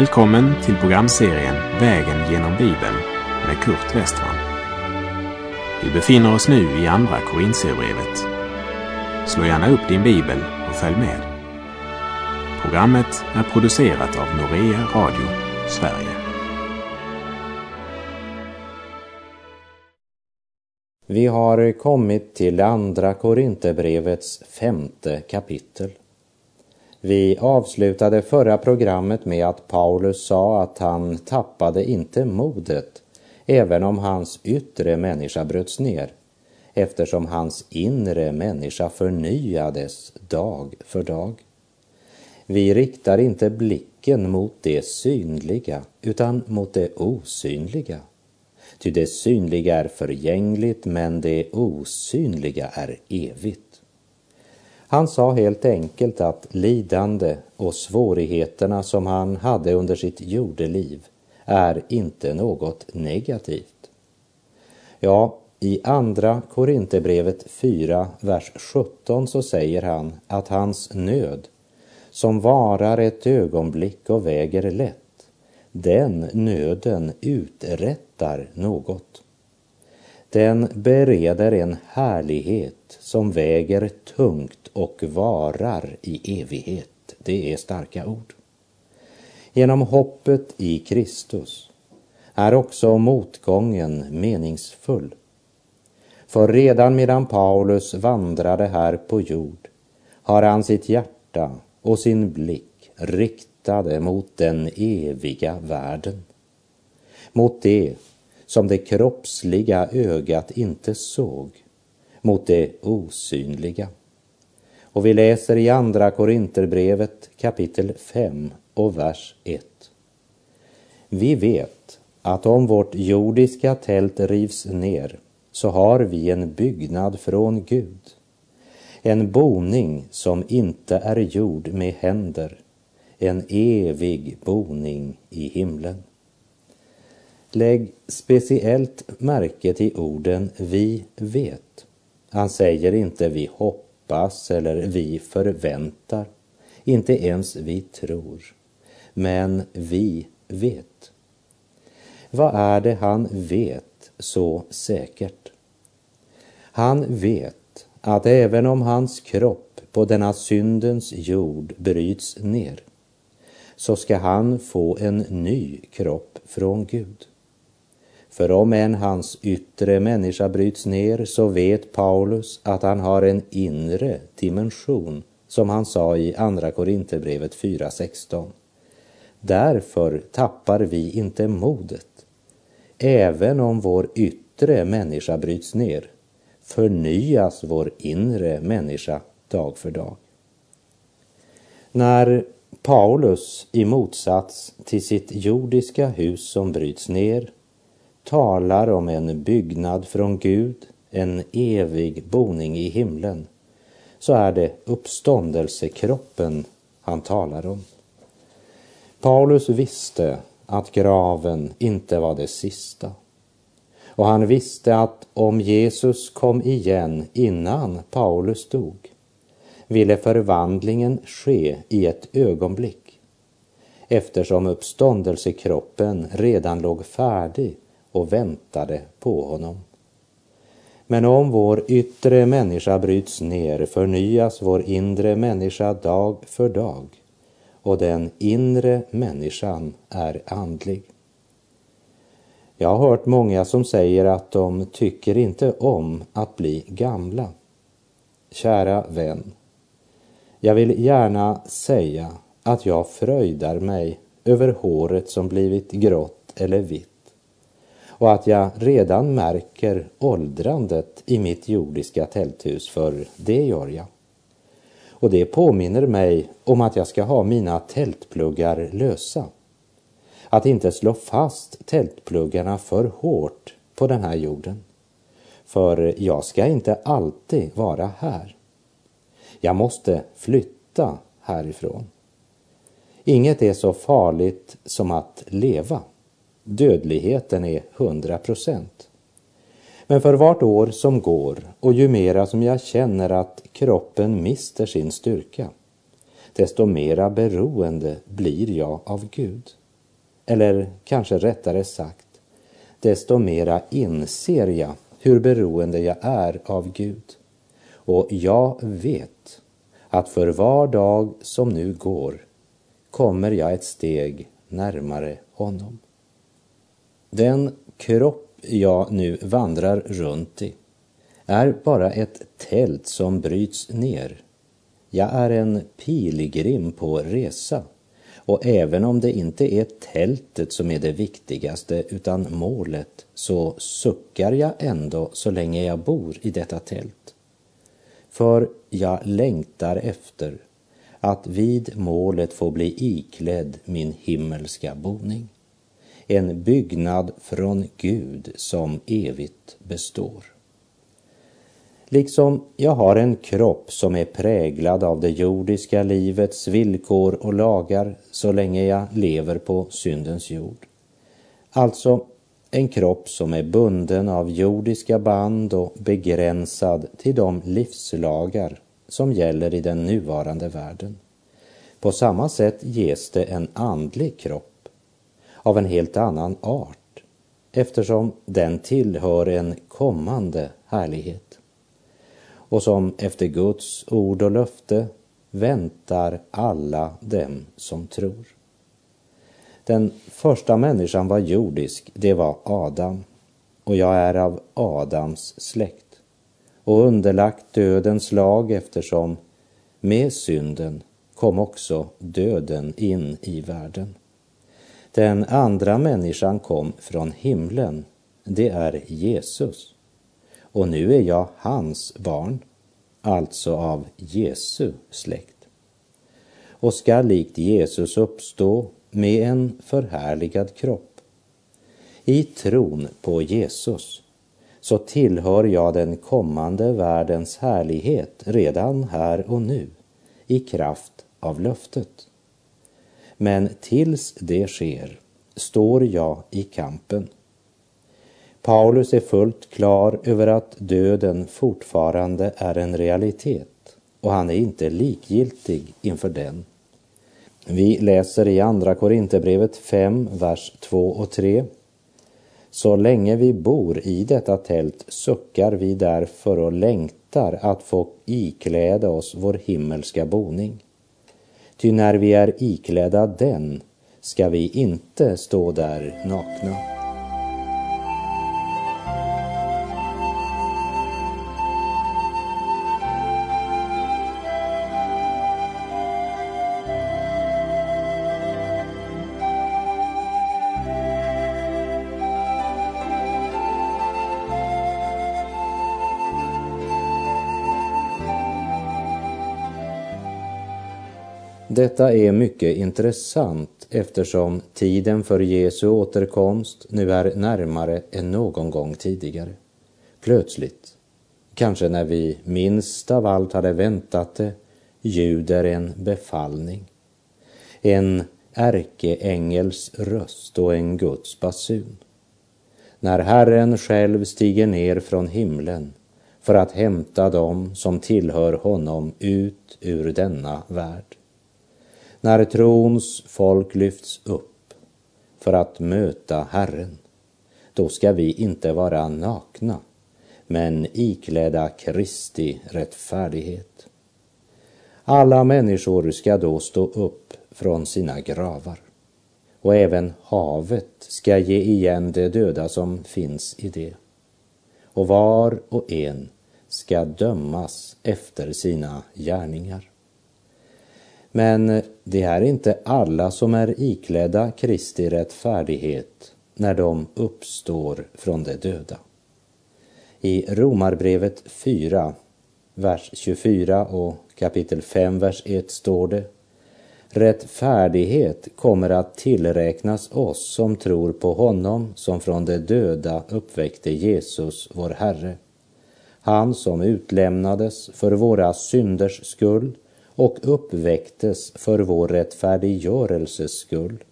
Välkommen till programserien Vägen genom Bibeln med Kurt Westman. Vi befinner oss nu i Andra Korintierbrevet. Slå gärna upp din bibel och följ med. Programmet är producerat av Norea Radio Sverige. Vi har kommit till Andra Korinthierbrevets femte kapitel. Vi avslutade förra programmet med att Paulus sa att han tappade inte modet, även om hans yttre människa bröts ner, eftersom hans inre människa förnyades dag för dag. Vi riktar inte blicken mot det synliga, utan mot det osynliga. Ty det synliga är förgängligt, men det osynliga är evigt. Han sa helt enkelt att lidande och svårigheterna som han hade under sitt jordeliv är inte något negativt. Ja, i andra Korinthierbrevet 4, vers 17 så säger han att hans nöd, som varar ett ögonblick och väger lätt, den nöden uträttar något. Den bereder en härlighet som väger tungt och varar i evighet. Det är starka ord. Genom hoppet i Kristus är också motgången meningsfull. För redan medan Paulus vandrade här på jord har han sitt hjärta och sin blick riktade mot den eviga världen. Mot det som det kroppsliga ögat inte såg, mot det osynliga. Och vi läser i Andra Korinterbrevet kapitel 5 och vers 1. Vi vet att om vårt jordiska tält rivs ner så har vi en byggnad från Gud, en boning som inte är gjord med händer, en evig boning i himlen. Lägg speciellt märke till orden vi vet. Han säger inte vi hoppas eller vi förväntar, inte ens vi tror, men vi vet. Vad är det han vet så säkert? Han vet att även om hans kropp på denna syndens jord bryts ner så ska han få en ny kropp från Gud. För om än hans yttre människa bryts ner så vet Paulus att han har en inre dimension, som han sa i Andra Korinthierbrevet 4.16. Därför tappar vi inte modet. Även om vår yttre människa bryts ner förnyas vår inre människa dag för dag. När Paulus i motsats till sitt jordiska hus som bryts ner talar om en byggnad från Gud, en evig boning i himlen, så är det uppståndelsekroppen han talar om. Paulus visste att graven inte var det sista. Och han visste att om Jesus kom igen innan Paulus dog ville förvandlingen ske i ett ögonblick eftersom uppståndelsekroppen redan låg färdig och väntade på honom. Men om vår yttre människa bryts ner förnyas vår inre människa dag för dag och den inre människan är andlig. Jag har hört många som säger att de tycker inte om att bli gamla. Kära vän, jag vill gärna säga att jag fröjdar mig över håret som blivit grått eller vitt och att jag redan märker åldrandet i mitt jordiska tälthus, för det gör jag. Och det påminner mig om att jag ska ha mina tältpluggar lösa. Att inte slå fast tältpluggarna för hårt på den här jorden. För jag ska inte alltid vara här. Jag måste flytta härifrån. Inget är så farligt som att leva. Dödligheten är 100 procent. Men för vart år som går och ju mera som jag känner att kroppen mister sin styrka, desto mera beroende blir jag av Gud. eller kanske rättare sagt, desto mera inser jag hur beroende jag är av Gud. Och jag vet att för var dag som nu går kommer jag ett steg närmare honom. Den kropp jag nu vandrar runt i är bara ett tält som bryts ner. Jag är en pilgrim på resa. Och även om det inte är tältet som är det viktigaste utan målet så suckar jag ändå så länge jag bor i detta tält. För jag längtar efter att vid målet få bli iklädd min himmelska boning. En byggnad från Gud som evigt består. Liksom jag har en kropp som är präglad av det jordiska livets villkor och lagar så länge jag lever på syndens jord. Alltså en kropp som är bunden av jordiska band och begränsad till de livslagar som gäller i den nuvarande världen. På samma sätt ges det en andlig kropp av en helt annan art eftersom den tillhör en kommande härlighet och som efter Guds ord och löfte väntar alla dem som tror. Den första människan var jordisk, det var Adam och jag är av Adams släkt och underlagt dödens lag eftersom med synden kom också döden in i världen. Den andra människan kom från himlen, det är Jesus. Och nu är jag hans barn, alltså av Jesu släkt. Och ska likt Jesus uppstå med en förhärligad kropp. I tron på Jesus så tillhör jag den kommande världens härlighet redan här och nu i kraft av löftet. Men tills det sker står jag i kampen. Paulus är fullt klar över att döden fortfarande är en realitet och han är inte likgiltig inför den. Vi läser i Andra Korinthierbrevet 5, vers 2 och 3. Så länge vi bor i detta tält suckar vi därför och längtar att få ikläda oss vår himmelska boning. Ty när vi är iklädda den ska vi inte stå där nakna. Detta är mycket intressant eftersom tiden för Jesu återkomst nu är närmare än någon gång tidigare. Plötsligt, kanske när vi minst av allt hade väntat det, ljuder en befallning. En ärkeängels röst och en Guds basun. När Herren själv stiger ner från himlen för att hämta dem som tillhör honom ut ur denna värld när trons folk lyfts upp för att möta Herren, då ska vi inte vara nakna, men iklädda Kristi rättfärdighet. Alla människor ska då stå upp från sina gravar och även havet ska ge igen de döda som finns i det. Och var och en ska dömas efter sina gärningar. Men det är inte alla som är iklädda Kristi rättfärdighet när de uppstår från de döda. I Romarbrevet 4, vers 24 och kapitel 5, vers 1 står det Rättfärdighet kommer att tillräknas oss som tror på honom som från de döda uppväckte Jesus, vår Herre. Han som utlämnades för våra synders skull och uppväcktes för vår rättfärdiggörelses skull.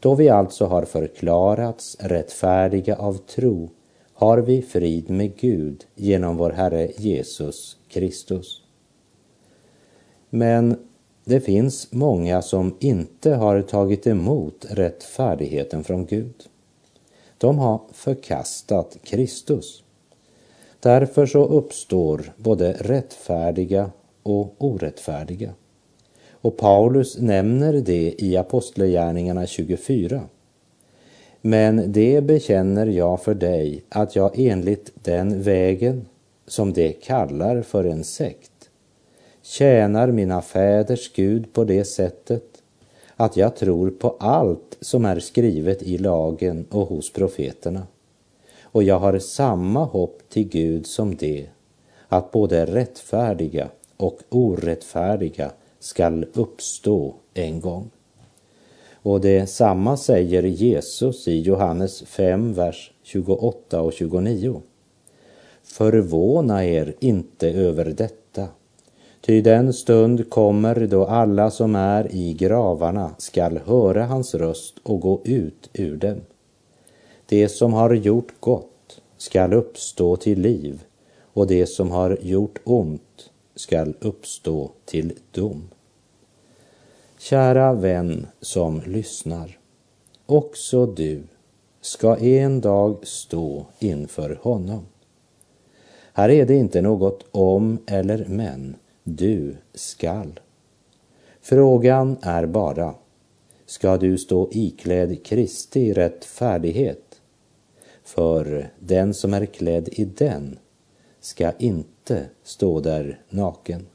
Då vi alltså har förklarats rättfärdiga av tro har vi frid med Gud genom vår Herre Jesus Kristus. Men det finns många som inte har tagit emot rättfärdigheten från Gud. De har förkastat Kristus. Därför så uppstår både rättfärdiga och orättfärdiga. Och Paulus nämner det i Apostlagärningarna 24. Men det bekänner jag för dig att jag enligt den vägen, som det kallar för en sekt, tjänar mina fäders Gud på det sättet att jag tror på allt som är skrivet i lagen och hos profeterna. Och jag har samma hopp till Gud som det, att både rättfärdiga och orättfärdiga skall uppstå en gång. Och det samma säger Jesus i Johannes 5, vers 28 och 29. Förvåna er inte över detta, ty den stund kommer då alla som är i gravarna skall höra hans röst och gå ut ur dem. Det som har gjort gott skall uppstå till liv och det som har gjort ont skall uppstå till dom. Kära vän som lyssnar, också du ska en dag stå inför honom. Här är det inte något om eller men, du skall. Frågan är bara, ska du stå iklädd Kristi rättfärdighet? För den som är klädd i den ska inte stå där naken.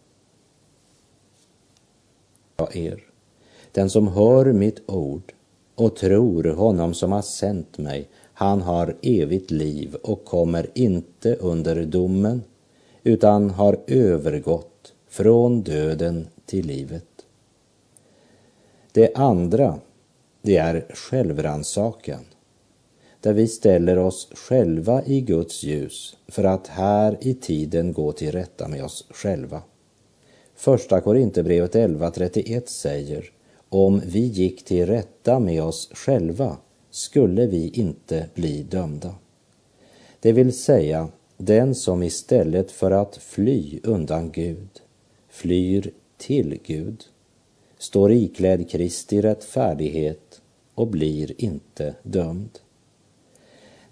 Er, den som hör mitt ord och tror honom som har sänt mig, han har evigt liv och kommer inte under domen, utan har övergått från döden till livet. Det andra, det är självrannsakan, där vi ställer oss själva i Guds ljus för att här i tiden gå till rätta med oss själva. Första Korinthierbrevet 11.31 säger om vi gick till rätta med oss själva skulle vi inte bli dömda. Det vill säga, den som istället för att fly undan Gud flyr till Gud, står iklädd Kristi rättfärdighet och blir inte dömd.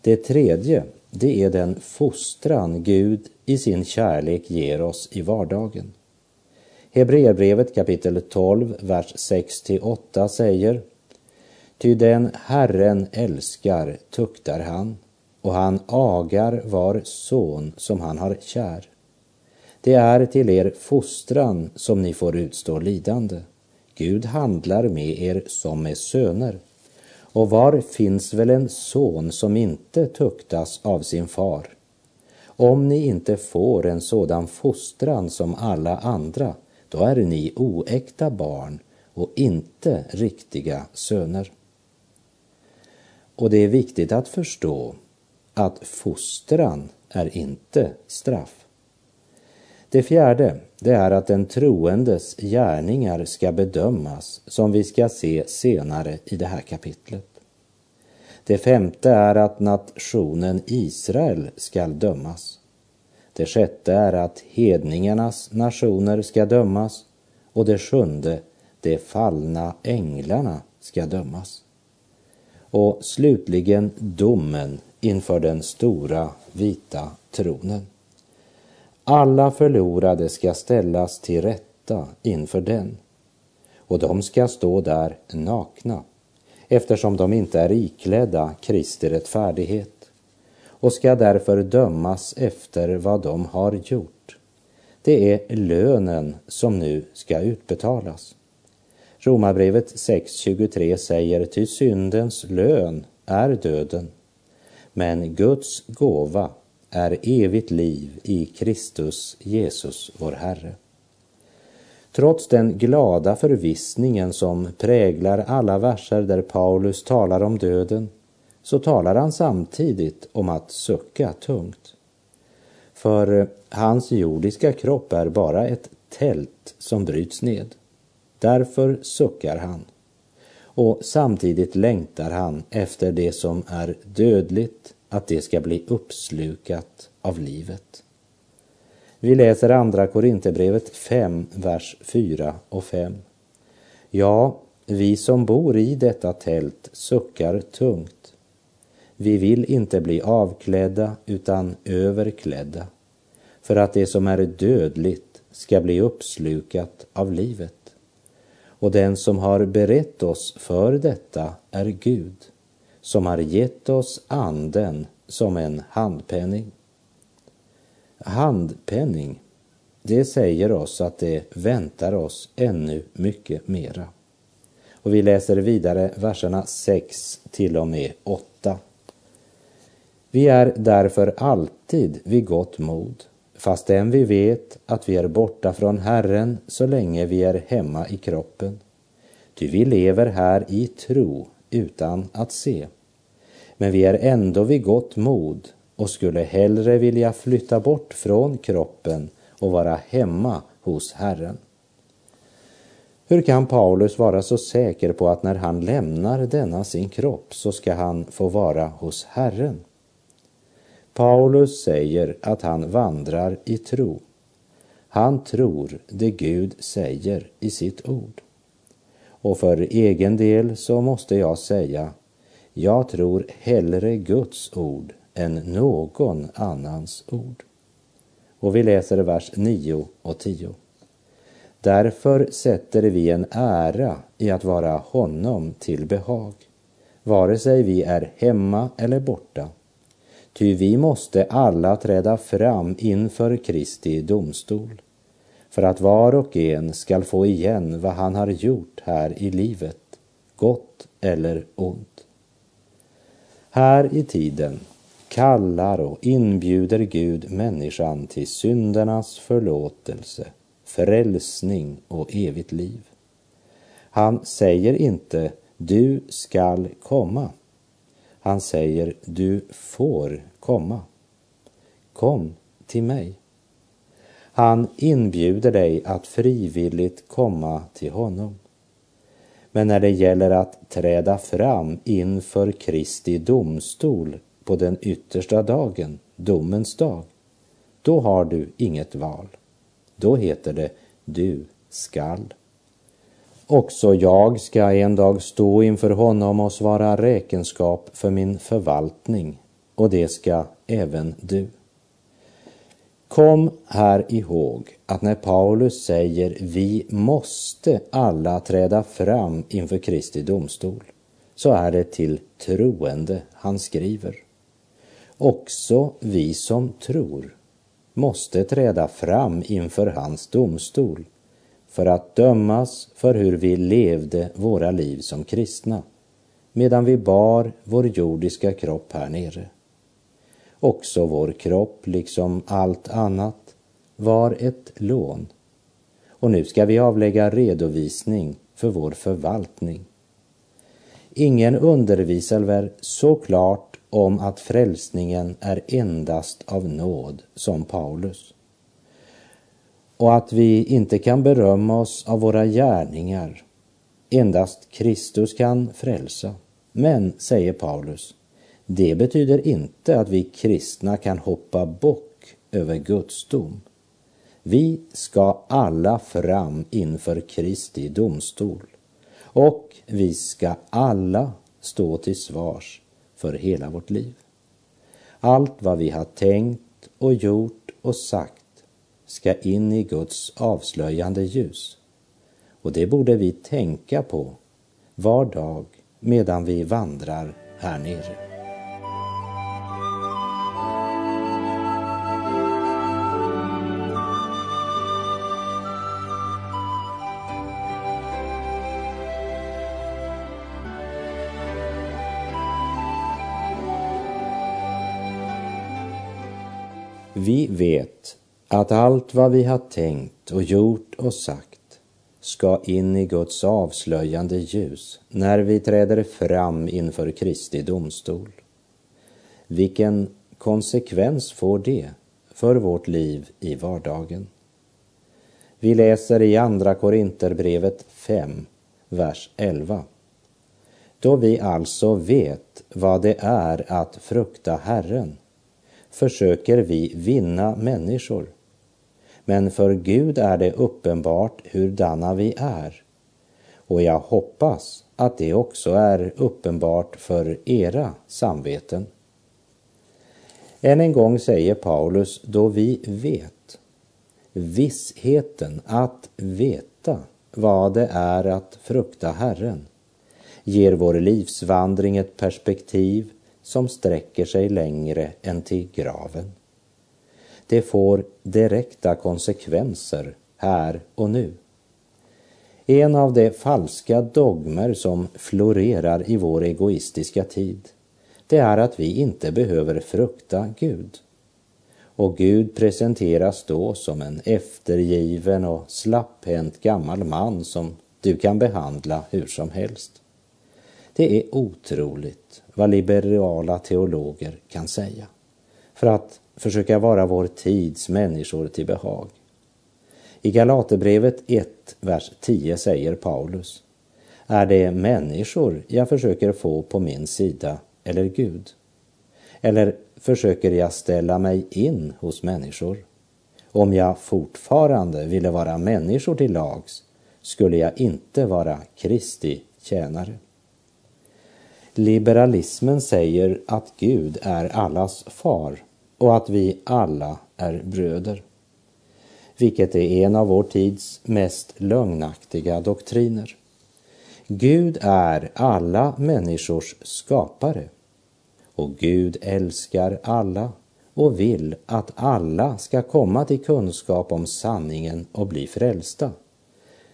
Det tredje, det är den fostran Gud i sin kärlek ger oss i vardagen. Hebreerbrevet kapitel 12, vers 6-8 säger Ty den Herren älskar tuktar han och han agar var son som han har kär. Det är till er fostran som ni får utstå lidande. Gud handlar med er som med söner. Och var finns väl en son som inte tuktas av sin far? Om ni inte får en sådan fostran som alla andra, då är ni oäkta barn och inte riktiga söner. Och det är viktigt att förstå att fostran är inte straff. Det fjärde, det är att den troendes gärningar ska bedömas, som vi ska se senare i det här kapitlet. Det femte är att nationen Israel skall dömas. Det sjätte är att hedningarnas nationer ska dömas och det sjunde, de fallna änglarna ska dömas. Och slutligen domen inför den stora vita tronen. Alla förlorade ska ställas till rätta inför den och de ska stå där nakna eftersom de inte är iklädda Kristi rättfärdighet och ska därför dömas efter vad de har gjort. Det är lönen som nu ska utbetalas. Romarbrevet 6.23 säger ty syndens lön är döden, men Guds gåva är evigt liv i Kristus Jesus, vår Herre. Trots den glada förvissningen som präglar alla verser där Paulus talar om döden, så talar han samtidigt om att sucka tungt. För hans jordiska kropp är bara ett tält som bryts ned. Därför suckar han. Och samtidigt längtar han efter det som är dödligt, att det ska bli uppslukat av livet. Vi läser andra Korinthierbrevet 5, vers 4 och 5. Ja, vi som bor i detta tält suckar tungt. Vi vill inte bli avklädda utan överklädda för att det som är dödligt ska bli uppslukat av livet. Och den som har berett oss för detta är Gud, som har gett oss anden som en handpenning. Handpenning, det säger oss att det väntar oss ännu mycket mera. Och vi läser vidare verserna 6 till och med 8. Vi är därför alltid vid gott mod, fastän vi vet att vi är borta från Herren så länge vi är hemma i kroppen. Ty vi lever här i tro utan att se. Men vi är ändå vid gott mod och skulle hellre vilja flytta bort från kroppen och vara hemma hos Herren. Hur kan Paulus vara så säker på att när han lämnar denna sin kropp så ska han få vara hos Herren? Paulus säger att han vandrar i tro. Han tror det Gud säger i sitt ord. Och för egen del så måste jag säga, jag tror hellre Guds ord än någon annans ord. Och vi läser vers 9 och 10. Därför sätter vi en ära i att vara honom till behag, vare sig vi är hemma eller borta. Ty vi måste alla träda fram inför Kristi domstol, för att var och en skall få igen vad han har gjort här i livet, gott eller ont. Här i tiden kallar och inbjuder Gud människan till syndernas förlåtelse, frälsning och evigt liv. Han säger inte du skall komma. Han säger du får komma. Kom till mig. Han inbjuder dig att frivilligt komma till honom. Men när det gäller att träda fram inför Kristi domstol på den yttersta dagen, domens dag, då har du inget val. Då heter det du skall. Också jag ska en dag stå inför honom och svara räkenskap för min förvaltning, och det ska även du. Kom här ihåg att när Paulus säger vi måste alla träda fram inför Kristi domstol, så är det till troende han skriver. Också vi som tror måste träda fram inför hans domstol för att dömas för hur vi levde våra liv som kristna medan vi bar vår jordiska kropp här nere. Också vår kropp, liksom allt annat, var ett lån. Och nu ska vi avlägga redovisning för vår förvaltning. Ingen undervisar väl så klart om att frälsningen är endast av nåd som Paulus. Och att vi inte kan berömma oss av våra gärningar. Endast Kristus kan frälsa. Men, säger Paulus, det betyder inte att vi kristna kan hoppa bock över Guds dom. Vi ska alla fram inför Kristi domstol och vi ska alla stå till svars för hela vårt liv. Allt vad vi har tänkt och gjort och sagt ska in i Guds avslöjande ljus. Och det borde vi tänka på var dag medan vi vandrar här nere. Vi vet att allt vad vi har tänkt och gjort och sagt ska in i Guds avslöjande ljus när vi träder fram inför Kristi domstol. Vilken konsekvens får det för vårt liv i vardagen? Vi läser i Andra Korinterbrevet 5, vers 11. Då vi alltså vet vad det är att frukta Herren försöker vi vinna människor. Men för Gud är det uppenbart hurdana vi är. Och jag hoppas att det också är uppenbart för era samveten. Än en gång säger Paulus, då vi vet, vissheten att veta vad det är att frukta Herren, ger vår livsvandring ett perspektiv som sträcker sig längre än till graven. Det får direkta konsekvenser här och nu. En av de falska dogmer som florerar i vår egoistiska tid, det är att vi inte behöver frukta Gud. Och Gud presenteras då som en eftergiven och slapphänt gammal man som du kan behandla hur som helst. Det är otroligt vad liberala teologer kan säga för att försöka vara vår tids människor till behag. I Galaterbrevet 1, vers 10 säger Paulus Är det människor jag försöker få på min sida eller Gud? Eller försöker jag ställa mig in hos människor? Om jag fortfarande ville vara människor till lags skulle jag inte vara Kristi tjänare. Liberalismen säger att Gud är allas far och att vi alla är bröder. Vilket är en av vår tids mest lögnaktiga doktriner. Gud är alla människors skapare och Gud älskar alla och vill att alla ska komma till kunskap om sanningen och bli frälsta.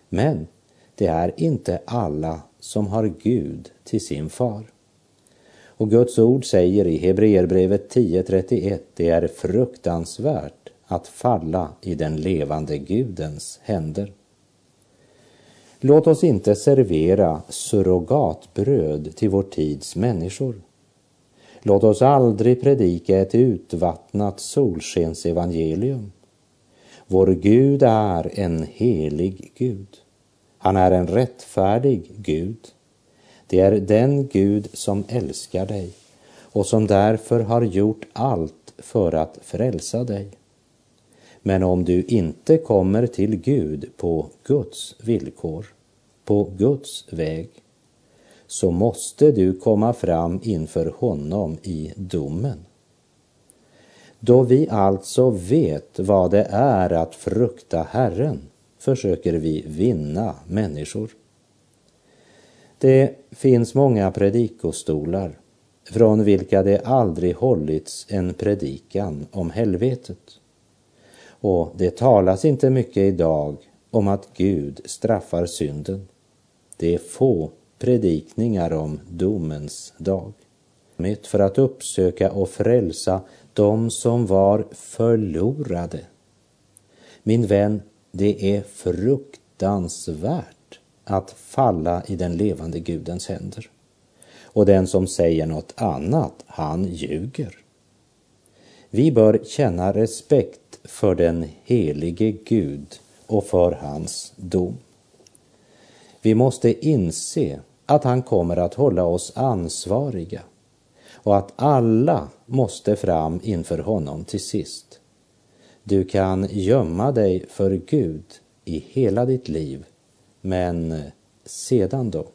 Men det är inte alla som har Gud till sin far. Och Guds ord säger i Hebreerbrevet 10.31, det är fruktansvärt att falla i den levande Gudens händer. Låt oss inte servera surrogatbröd till vår tids människor. Låt oss aldrig predika ett utvattnat solskensevangelium. Vår Gud är en helig Gud. Han är en rättfärdig Gud. Det är den Gud som älskar dig och som därför har gjort allt för att frälsa dig. Men om du inte kommer till Gud på Guds villkor, på Guds väg, så måste du komma fram inför honom i domen. Då vi alltså vet vad det är att frukta Herren försöker vi vinna människor. Det finns många predikostolar från vilka det aldrig hållits en predikan om helvetet. Och det talas inte mycket idag om att Gud straffar synden. Det är få predikningar om domens dag. För att uppsöka och frälsa de som var förlorade. Min vän, det är fruktansvärt att falla i den levande Gudens händer. Och den som säger något annat, han ljuger. Vi bör känna respekt för den helige Gud och för hans dom. Vi måste inse att han kommer att hålla oss ansvariga och att alla måste fram inför honom till sist. Du kan gömma dig för Gud i hela ditt liv, men sedan då?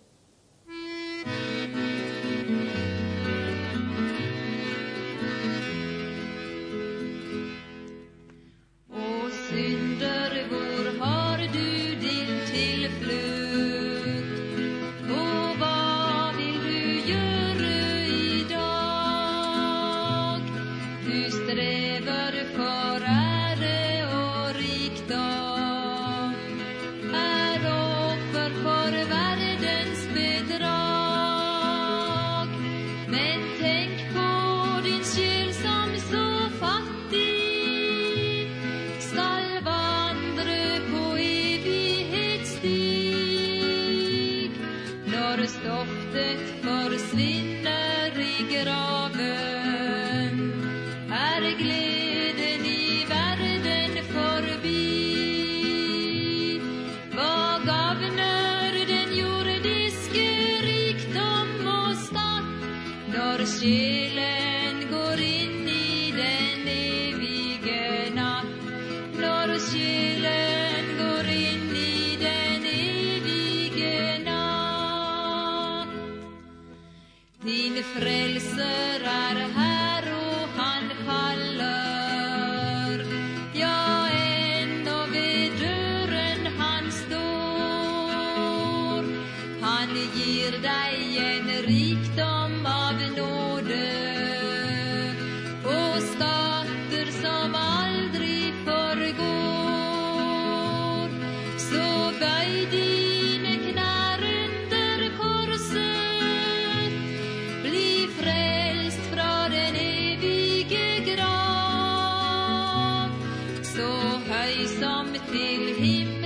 För går in i den evige natt. För går in i den evige natt. Fred som til